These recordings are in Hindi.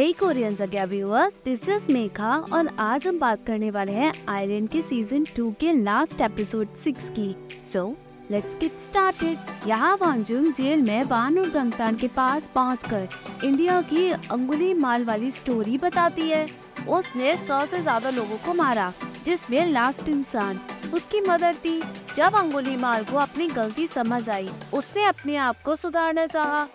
हे कोरियन जगह व्यूअर्स दिस इज़ मेघा और आज हम बात करने वाले हैं आइलैंड के सीज़न टू के लास्ट एपिसोड सिक्स की। सो लेट्स गेट स्टार्टेड यहाँ वांजुंग जेल में और गंगतान के पास पहुंचकर इंडिया की अंगुली माल वाली स्टोरी बताती है। उसने सौ से ज़्यादा लोगों को मारा, जिसमें लास्ट इंसान, उसकी मदर थी। जब अंगुली माल को अपनी गलती समझ आई, उसने अपने आप को सुधारना चाहा।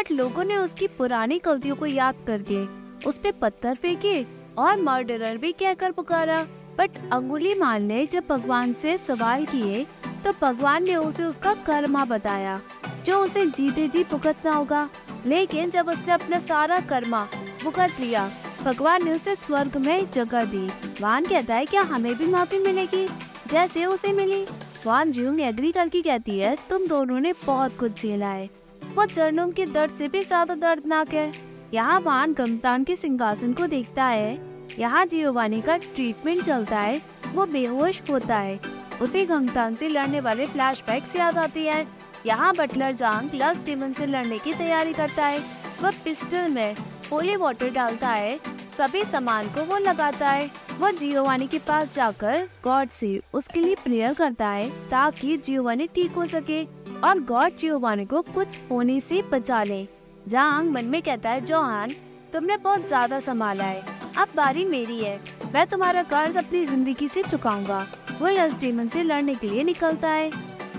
बट लोगों ने उसकी पुरानी गलतियों को याद करके उस पे पत्थर फेंके और मर्डरर भी कहकर पुकारा। बट अंगुली माल ने जब भगवान से सवाल किए तो भगवान ने उसे उसका कर्मा बताया, जो उसे जीते जी भुगतना होगा। लेकिन जब उसने अपना सारा कर्मा भुगत लिया, भगवान ने उसे स्वर्ग में जगह दी। वान कहता है, क्या हमें भी माफ़ी मिलेगी? जैसे उसे मिली। वान जुंग एग्री करके कहती है, तुम दोनों ने बहुत कुछ झेला है। वो चरणों के दर्द से भी ज़्यादा दर्दनाक है। यहाँ वान गंगतान के सिंहासन को देखता है। यहाँ जियोवानी का ट्रीटमेंट चलता है। वो बेहोश होता है। उसे गंगतान से लड़ने वाले फ्लैश फ्लैशबैक्स याद आती है। यहाँ बटलर जांग प्लस डिमन से लड़ने की तैयारी करता है। वह पिस्टल में होली वाटर डालता है। सभी सामान को वो लगाता है। वो जियोवानी के पास जाकर गॉड से उसके लिए प्रेयर करता है ताकि जियोवानी ठीक हो सके और गॉड जियोवानी को कुछ होने से बचा ले। जांग मन में कहता है, जोहान, तुमने बहुत ज़्यादा संभाला है। अब बारी मेरी है। मैं तुम्हारा कर्ज अपनी ज़िंदगी से चुकाऊँगा। वो लस डेमन से लड़ने के लिए निकलता है।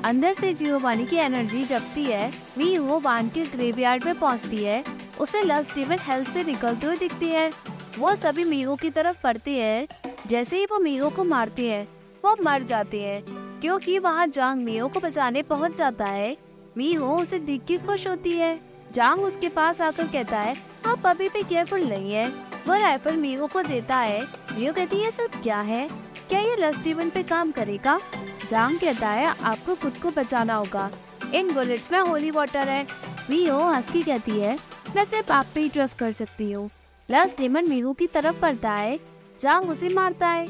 अंदर से जियोवानी की एनर्जी जगती है। वी वो वान के ग्रेवयार्ड में पहुँचती है। उसे लस डेमन हेल्थ से निकलते हुए दिखती है। वो सभी मीहो की तरफ़ पड़ती है। जैसे ही वो मीहो को मारती है, वो मर जाते हैं, क्योंकि वहाँ जांग मीहो को बचाने पहुँच जाता है। मीहो उसे देख के खुश होती है। जांग उसके पास आकर कहता है, आप अभी भी केयरफुल नहीं है। वो राइफल मीहो को देता है। मीहो कहती है सब क्या है? क्या ये लस्टीवन पे काम करेगा? जांग कहता है, आपको खुद को बचाना होगा। इन बुलेट्स में होली वाटर है। मीहो हंस की कहती है, मैं सिर्फ़ आप पे ही ट्रस्ट कर सकती हूँ। लस डेमन मीहू की तरफ़ पड़ता है, जांग उसे मारता है।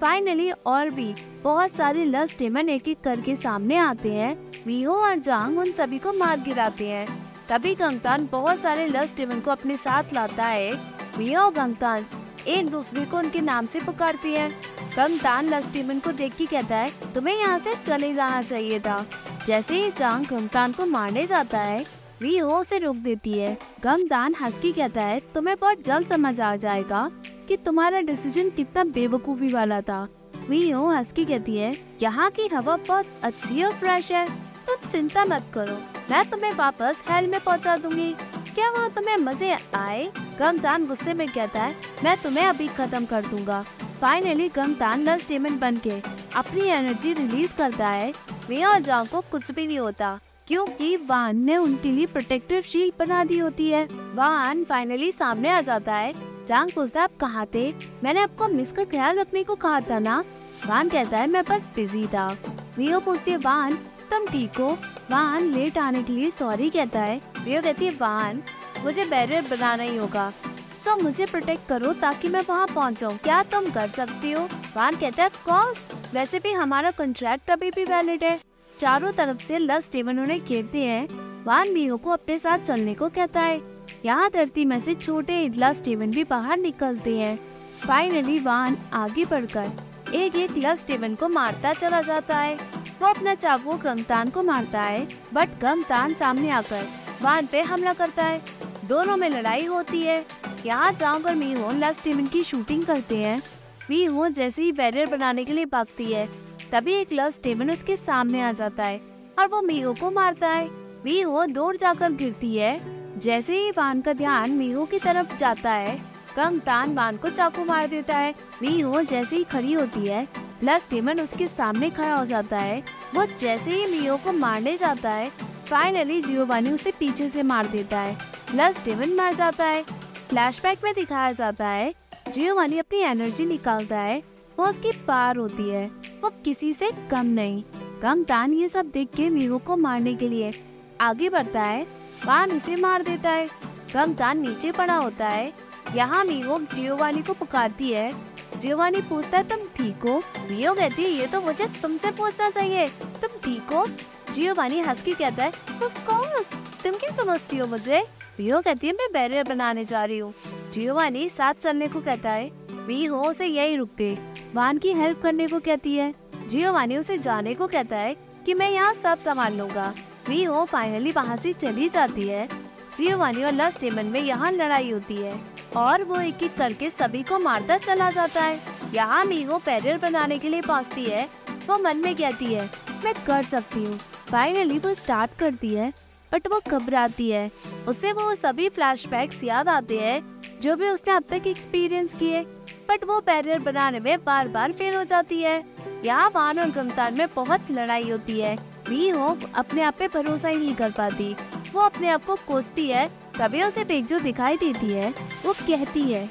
फाइनली और भी बहुत सारे लस डेमन एक एक करके सामने आते हैं। मीहो और जांग उन सभी को मार गिराते हैं। तभी गंगतान बहुत सारे लस डेमन को अपने साथ लाता है। मीहो और गंगतान एक दूसरे को उनके नाम से पुकारती है। गंगतान लस डेमन को देख के कहता है, तुम्हें यहाँ से चले जाना चाहिए था। जैसे ही जांग गंगतान को मारने जाता है वी हो उसे रोक देती है। गमदान हंस की कहता है, तुम्हें बहुत जल्द समझ आ जाएगा कि तुम्हारा डिसीज़न कितना बेवकूफ़ी वाला था। वी हो हंस की कहती है, यहाँ की हवा बहुत अच्छी और फ्रेश है। तुम चिंता मत करो, मैं तुम्हें वापस हेल में पहुँचा दूँगी। क्या वहाँ तुम्हें मज़े आए? गमदान गुस्से में कहता है, मैं तुम्हें अभी खत्म कर दूँगा। फाइनली गमदान लस डेमन बन के अपनी एनर्जी रिलीज़ करता है। वे और जाओ को कुछ भी नहीं होता। क्योंकि वान ने उनके लिए प्रोटेक्टिव शील्ड बना दी होती है। वान फाइनली सामने आ जाता है। जांग पूछता है, आप कहाँ थे? मैंने आपको मिस का ख्याल रखने को कहा था ना? वान कहता है, मैं बस बिज़ी था। वियो पूछती है, वान, तुम ठीक हो? वान लेट आने के लिए सॉरी कहता है। वियो कहती है, वान, मुझे बैरियर बनाना ही होगा। सो मुझे प्रोटेक्ट करो ताकि मैं वहाँ पहुँच क्या तुम कर सकती हो? वान कहता है वैसे भी हमारा कॉन्ट्रैक्ट अभी भी वैलिड है। चारों तरफ़ से लस डेमन उन्हें घेरते हैं। वान मीहो को अपने साथ चलने को कहता है। यहाँ धरती में से छोटे लस डेमन भी बाहर निकलते हैं। फाइनली वान आगे बढ़कर एक एक लस डेमन को मारता चला जाता है। वो अपना चाकू गंगतान को मारता है, बट गंगतान सामने आकर वान पे हमला करता है। दोनों में लड़ाई होती है। यहाँ जाकर मीहो लस डेमन की शूटिंग करते हैं। मीहो जैसे ही बैरियर बनाने के लिए भागती है तभी एक लस डेमन उसके सामने आ जाता है और वो मीहो को मारता है। मीहो दौड़ जाकर गिरती है। जैसे ही वान का ध्यान मीहो की तरफ़ जाता है कम तान वान को चाकू मार देता है। मीहो जैसे ही खड़ी होती है लस डेमन उसके सामने खड़ा हो जाता है। वो जैसे ही मीहो को मारने जाता है फाइनली जियोवानी उसे पीछे से मार देता है। लस डेमन मार जाता है। फ्लैशबैक में दिखाया जाता है, जियोवानी अपनी एनर्जी निकालता है। वो उसकी पार होती है। वो किसी से कम नहीं। कम तान ये सब देख के मीहो को मारने के लिए आगे बढ़ता है वान उसे मार देता है। कम तान नीचे पड़ा होता है। यहाँ मीहो जियोवानी को पुकारती है। जियोवानी पूछता है, तुम ठीक हो? मीहो कहती है, ये तो मुझे तुमसे पूछना चाहिए। तुम ठीक हो? जियोवानी हंस के कहता है कौन तुम क्या समझती हो मुझे? मीहो कहती है, मैं बैरियर बनाने जा रही हूँ। जियोवानी साथ चलने को कहता है मी हो, उसे यही रुक गए वान की हेल्प करने को कहती है। जियोवानी उसे जाने को कहता है कि मैं यहाँ सब संभाल लूँगा। मी हो फाइनली वहाँ से चली जाती है। जियोवानी और लस डेमन में यहाँ लड़ाई होती है। और वो एक एक करके सभी को मारता चला जाता है। यहाँ मीहो बैरियर बनाने के लिए पहुँचती है। वो मन में कहती है, मैं कर सकती हूँ। फाइनली वो स्टार्ट करती है। बट वो घबराती है। उसे वो सभी फ्लैशबैक्स याद आते हैं, जो भी उसने अब तक एक्सपीरियंस किए। बट वो बैरियर बनाने में बार बार फेल हो जाती है। यहाँ वान और गमतान में बहुत लड़ाई होती है। वी हो अपने आप पे भरोसा ही नहीं कर पाती। वो अपने आप को कोसती है, तभी उसे पेजो दिखाई देती है। वो कहती है,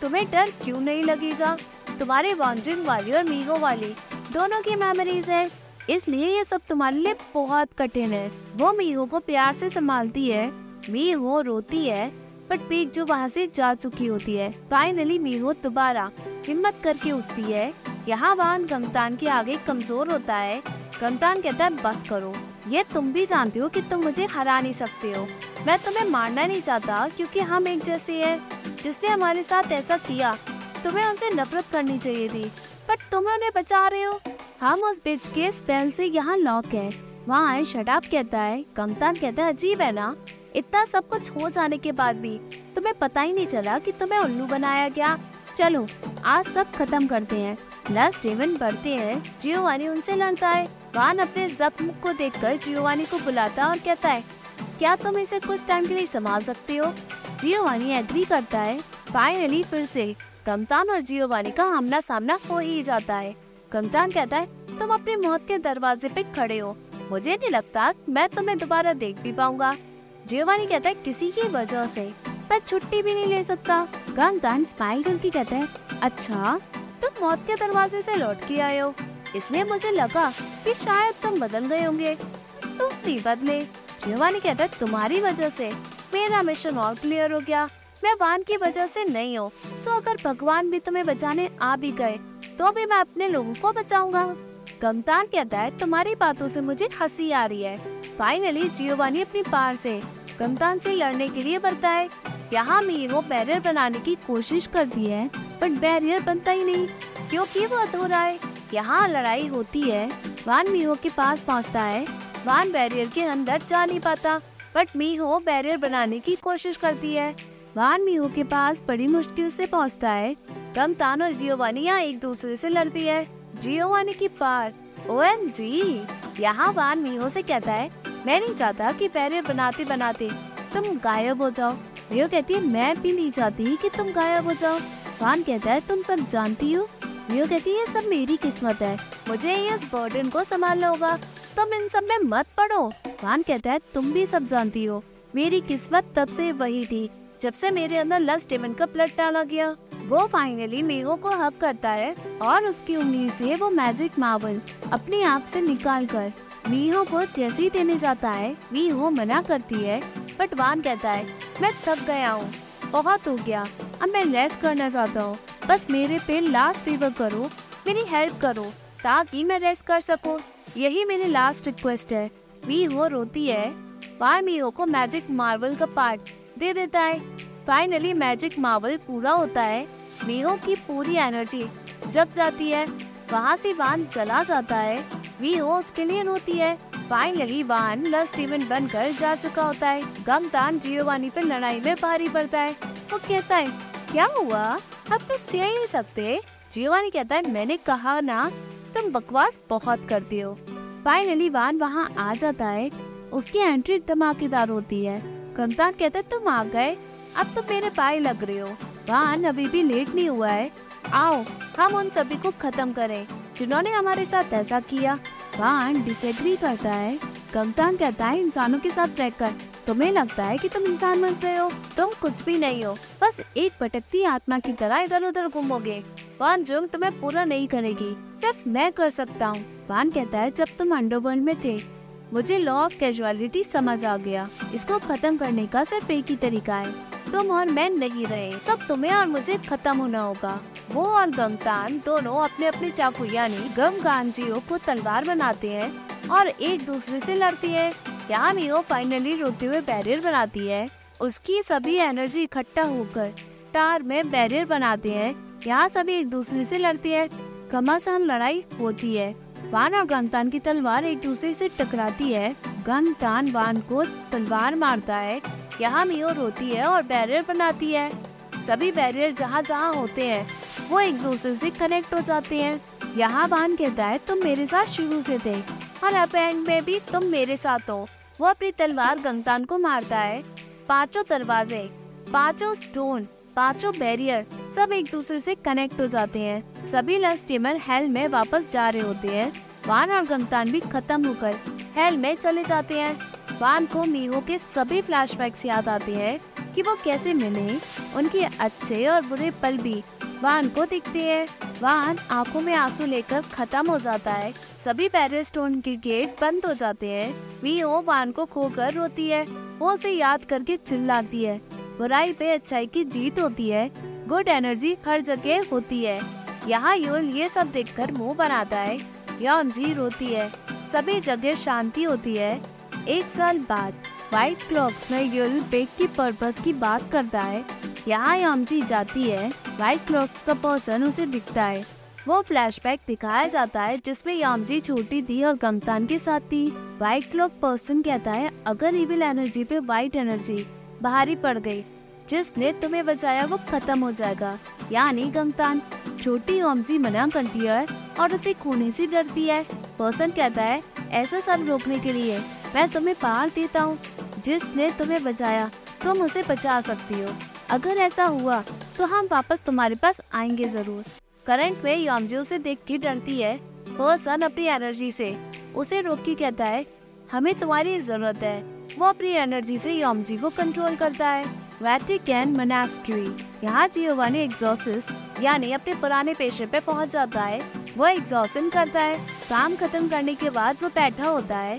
तुम्हें डर क्यों नहीं लगेगा? तुम्हारे वॉन्जिंग वाली और मीगो वाली, दोनों की मेमोरीज है। इसलिए ये सब तुम्हारे लिए बहुत कठिन है। वो मीहो को प्यार से संभालती है, मीहो रोती है बट पीक जो वहाँ से जा चुकी होती है। फाइनली मीहो दोबारा हिम्मत करके उठती है। यहाँ वाहन गंगतान के आगे कमज़ोर होता है। गंगतान कहता है, बस करो। ये तुम भी जानते हो कि तुम मुझे हरा नहीं सकते हो। मैं तुम्हें मारना नहीं चाहता क्योंकि हम एक जैसे हैं। जिसने हमारे साथ ऐसा किया, तुम्हें उनसे नफरत करनी चाहिए थी। बट तुम उन्हें बचा रहे हो। हम उस बिच के स्पेल से यहाँ लॉक है। वहाँ आए शटाप कहता है कंगतान कहता है, अजीब है ना? इतना सब कुछ हो जाने के बाद भी तुम्हें पता ही नहीं चला कि तुम्हें उल्लू बनाया गया। चलो, आज सब खत्म करते हैं। लस डेवन बढ़ते हैं। जियोवानी उनसे लड़ता है। वान अपने जख्म को देखकर जियोवानी को बुलाता और कहता है, क्या तुम इसे कुछ टाइम के लिए संभाल सकते हो? जियोवानी एग्री करता है। फाइनली फिर से कमतान और जियोवानी का आमना सामना हो ही जाता है। कमतान कहता है, तुम अपनी मौत के दरवाजे पे खड़े हो। मुझे नहीं लगता मैं तुम्हें दोबारा देख भी पाऊँगा। जियोवानी कहता है, किसी की वजह से? मैं छुट्टी भी नहीं ले सकता। कमतान स्माइल करके कहता है अच्छा तुम मौत के दरवाजे से लौट के आए हो। इसलिए मुझे लगा कि शायद तुम बदल गए होंगे। तुम नहीं बदले। जीवानी कहता है, तुम्हारी वजह से मेरा मिशन और क्लियर हो गया। मैं वान की वजह से नहीं हूँ। सो अगर भगवान भी तुम्हें बचाने आ भी गए तो भी मैं अपने लोगों को बचाऊँगा। कमतान कहता है, तुम्हारी बातों से मुझे हँसी आ रही है। फाइनली जियोवानी अपनी पार से कमतान से लड़ने के लिए बढ़ता है। यहाँ मीरो बैरियर बनाने की कोशिश करती है बट बैरियर बनता ही नहीं, क्योंकि वो अधूरा है। यहाँ लड़ाई होती है। वान मीहो के पास पहुँचता है। वान बैरियर के अंदर जा नहीं पाता बट मीहो बैरियर बनाने की कोशिश करती है। वान मीहो के पास बड़ी मुश्किल से पहुँचता है। कम तान और जियोवानी यहाँ एक दूसरे से लड़ती है। जियोवानी की पार ओ एम जी यहाँ वान मीहो से कहता है, मैं नहीं चाहता कि बैरियर बनाते बनाते तुम गायब हो जाओ। मियो कहती है, मैं भी नहीं चाहती कि तुम गायब हो जाओ। वान कहता है, तुम सब जानती हो? मियो कहती है, ये सब मेरी किस्मत है। मुझे इस बर्डन को संभालना होगा। तुम इन सब में मत पड़ो। वान कहता है, तुम भी सब जानती हो। मेरी किस्मत तब से वही थी जब से मेरे अंदर लस डेमन का ब्लड डाला गया। वो फाइनली मीहो को हक करता है और उसकी उम्मीद से वो मैजिक मार्बल अपनी आँख से निकाल कर मीहो को जैसे देने जाता है मीहो मना करती है बट वान कहता है, मैं थक गया हूँ, बहुत हो गया, अब मैं रेस्ट करना चाहता हूँ, बस मेरे पे लास्ट फेवर करो, मेरी हेल्प करो, ताकि मैं रेस्ट कर सकूँ। यही मेरी लास्ट रिक्वेस्ट है। मीहो रोती है वार मीहो को मैजिक मार्बल का पार्ट दे देता है। फाइनली मैजिक मार्वल पूरा होता है। मीहो की पूरी एनर्जी जब जाती है। वहाँ से वान चला जाता है। वीहो उसके लिए रोती है। फाइनली वान लस स्टीवन बनकर जा चुका होता है। गमतान जियोवानी पर लड़ाई में भारी पड़ता है। वो कहता है, क्या हुआ? अब तुम तो ही नहीं सकते। जियोवानी कहता है, मैंने कहा ना, तुम बकवास बहुत करती हो। फाइनली वान वहाँ आ जाता है। उसकी एंट्री धमाकेदार होती है। गमतान कहता है, तुम आ गए। अब तो मेरे पाए लग रहे हो। वान अभी भी लेट नहीं हुआ है। आओ, हम उन सभी को खत्म करें, जिन्होंने हमारे साथ ऐसा किया। वान डिसएग्री करता है। कंतान कहता है, इंसानों के साथ रहकर। तुम्हें लगता है कि तुम इंसान बन रहे हो? तुम कुछ भी नहीं हो। बस एक भटकती आत्मा की तरह इधर उधर घूमोगे। वान जुम तुम्हें पूरा नहीं करेगी। सिर्फ़ मैं कर सकता हूँ। वान कहता है, जब तुम अंडरवर्ल्ड में थे, मुझे लॉ ऑफ़ कैजुअलिटी समझ आ गया। इसको खत्म करने का सिर्फ़ एक ही तरीका है। तुम और मैं नहीं रहे। सब तुम्हें और मुझे खत्म होना होगा। वो और गमतान दोनों अपने अपने चाकू, यानी गम गांजियों को तलवार बनाते हैं और एक दूसरे से लड़ती है। यहाँ मीओ फाइनली रोते हुए बैरियर बनाती है? उसकी सभी एनर्जी इकट्ठा होकर टार में बैरियर बनाते हैं। यहाँ सभी एक दूसरे से लड़ती है? घमासान लड़ाई होती है। वान और गंगतान की तलवार एक दूसरे से टकराती है। गंगतान वान को तलवार मारता है। यहाँ मियोर होती है और बैरियर बनाती है। सभी बैरियर जहाँ जहाँ होते हैं, वो एक दूसरे से कनेक्ट हो जाते हैं। यहाँ वान कहता है, तुम मेरे साथ शुरू से थे। और अब एंड में भी तुम मेरे साथ हो। वो अपनी तलवार गंगतान को मारता है। पाँचों दरवाजे, पाँचों स्टोन पाँचों बैरियर सब एक दूसरे से कनेक्ट हो जाते हैं। सभी लस्टिमर हेल में वापस जा रहे होते हैं। वान और गंगतान भी खत्म होकर हेल में चले जाते हैं। वान को मीहो के सभी फ्लैशबैक्स याद आते हैं कि वो कैसे मिले, उनके अच्छे और बुरे पल भी वान को दिखते हैं। वान आँखों में आँसू लेकर खत्म हो जाता है। सभी पैरिस स्टोन के गेट बंद हो जाते हैं। मीहो वान को खोकर रोती है। वो उसे याद करके चिल्लाती है। बुराई पे अच्छाई की जीत होती है। गुड एनर्जी हर जगह होती है। यहाँ यूल ये सब देखकर मुँह बनाता है। यौन जी रोती है। सभी जगह शांति होती है। एक साल बाद व्हाइट क्लॉक्स में यूल बेक की पर्पस की बात करता है। यहाँ यामजी जाती है। व्हाइट क्लॉक्स का पर्सन उसे दिखता है। वो फ्लैशबैक दिखाया जाता है, जिसमें यामजी छोटी थी और गंगतान के साथ थी। व्हाइट क्लॉक पर्सन कहता है, अगर इविल एनर्जी पे व्हाइट एनर्जी भारी पड़ गई, जिसने तुम्हें बचाया वो खत्म हो जाएगा। यानी गंगतान छोटी ओमजी मना करती है और उसे खोने से डरती है। पर्सन कहता है, ऐसा सब रोकने के लिए मैं तुम्हें पार देता हूँ। जिसने तुम्हें बचाया, तुम उसे बचा सकती हो। अगर ऐसा हुआ तो हम वापस तुम्हारे पास आएँगे ज़रूर। करंट में योमजी उसे देख के डरती है। वो सन अपनी एनर्जी से, उसे रोक के कहता है, हमें तुम्हारी ज़रूरत है। वो अपनी एनर्जी से योमजी को कंट्रोल करता है। वेटिकन मनास्ट्री, यहाँ जियोवानी एग्जॉसिस, यानी अपने पुराने पेशे पे पहुँच जाता है। वो एग्जॉसन करता है। काम खत्म करने के बाद वो बैठा होता है।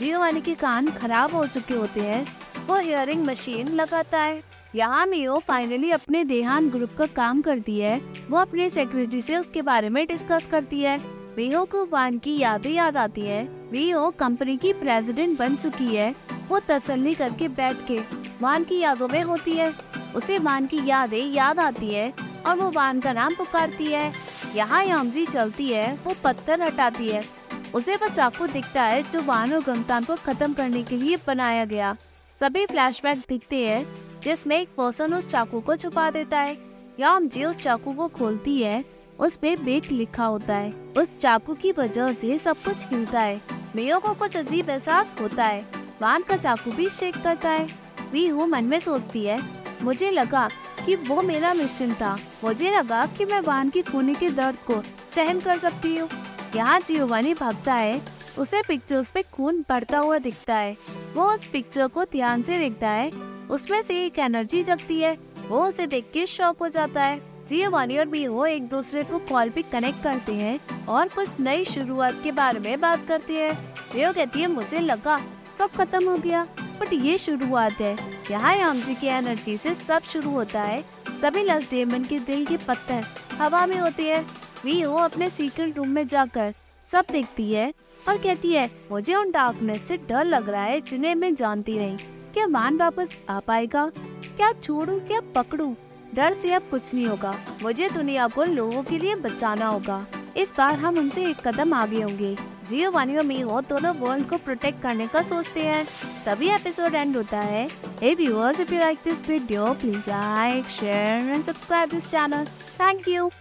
जियोवानी के कान खराब हो चुके होते हैं। वो हियरिंग मशीन लगाता है यहाँ मियो फाइनली अपने देहान ग्रुप का काम करती है। वो अपने सेक्रेटरी से उसके बारे में डिस्कस करती है। मियो को वान की यादें याद आती है। मियो कंपनी की प्रेसिडेंट बन चुकी है। वो तसल्ली करके बैठ के वान की यादों में होती है। उसे वान की यादें याद आती है और वो वान का नाम पुकारती है। यहाँ यामजी चलती है, वो पत्थर हटाती है। उसे वो चाकू दिखता है जो वान गंगतान को खत्म करने के लिए बनाया गया। सभी फ्लैशबैक दिखते हैं, जिसमें एक पर्सन उस चाकू को छुपा देता है याम जी उस चाकू को खोलती है उस पे बेक लिखा होता है। उस चाकू की वजह से सब कुछ हिलता है। मेयो को कुछ अजीब एहसास होता है। वान का चाकू भी शेक करता है। वी हूँ मन में सोचती है, मुझे लगा कि वो मेरा मिशन था। मुझे लगा कि मैं वान की खोने के दर्द को सहन कर सकती हूँ। यहाँ जियोवानी भागता है? उसे पिक्चर्स पे खून बढ़ता हुआ दिखता है। वो उस पिक्चर को ध्यान से देखता है। उसमें से एक एनर्जी जगती है। वो उसे देख के शॉक हो जाता है। जियोवानी और भी वो एक दूसरे को कॉल पे कनेक्ट करते हैं और कुछ नई शुरुआत के बारे में बात करते हैं। वो कहती है, मुझे लगा सब खत्म हो गया बट ये शुरुआत है। यहाँ यामजी की एनर्जी से सब शुरू होता है। सभी लस डेमन के दिल के पत्थर हवा में होते हैं। वी वो अपने सीक्रेट रूम में जाकर सब देखती है और कहती है मुझे उन डार्कनेस से डर लग रहा है जिन्हें मैं जानती नहीं। क्या मान वापस आ पाएगा? क्या छोड़ू? क्या पकड़ू? डर से अब कुछ नहीं होगा। मुझे दुनिया को लोगों के लिए बचाना होगा। इस बार हम उनसे एक कदम आगे होंगे। जियो वानी और मीहो दोनों वर्ल्ड को प्रोटेक्ट करने का सोचते हैं। तभी एपिसोड एंड होता है। Hey viewers, if you like this video, please like, share and subscribe this channel. Thank you.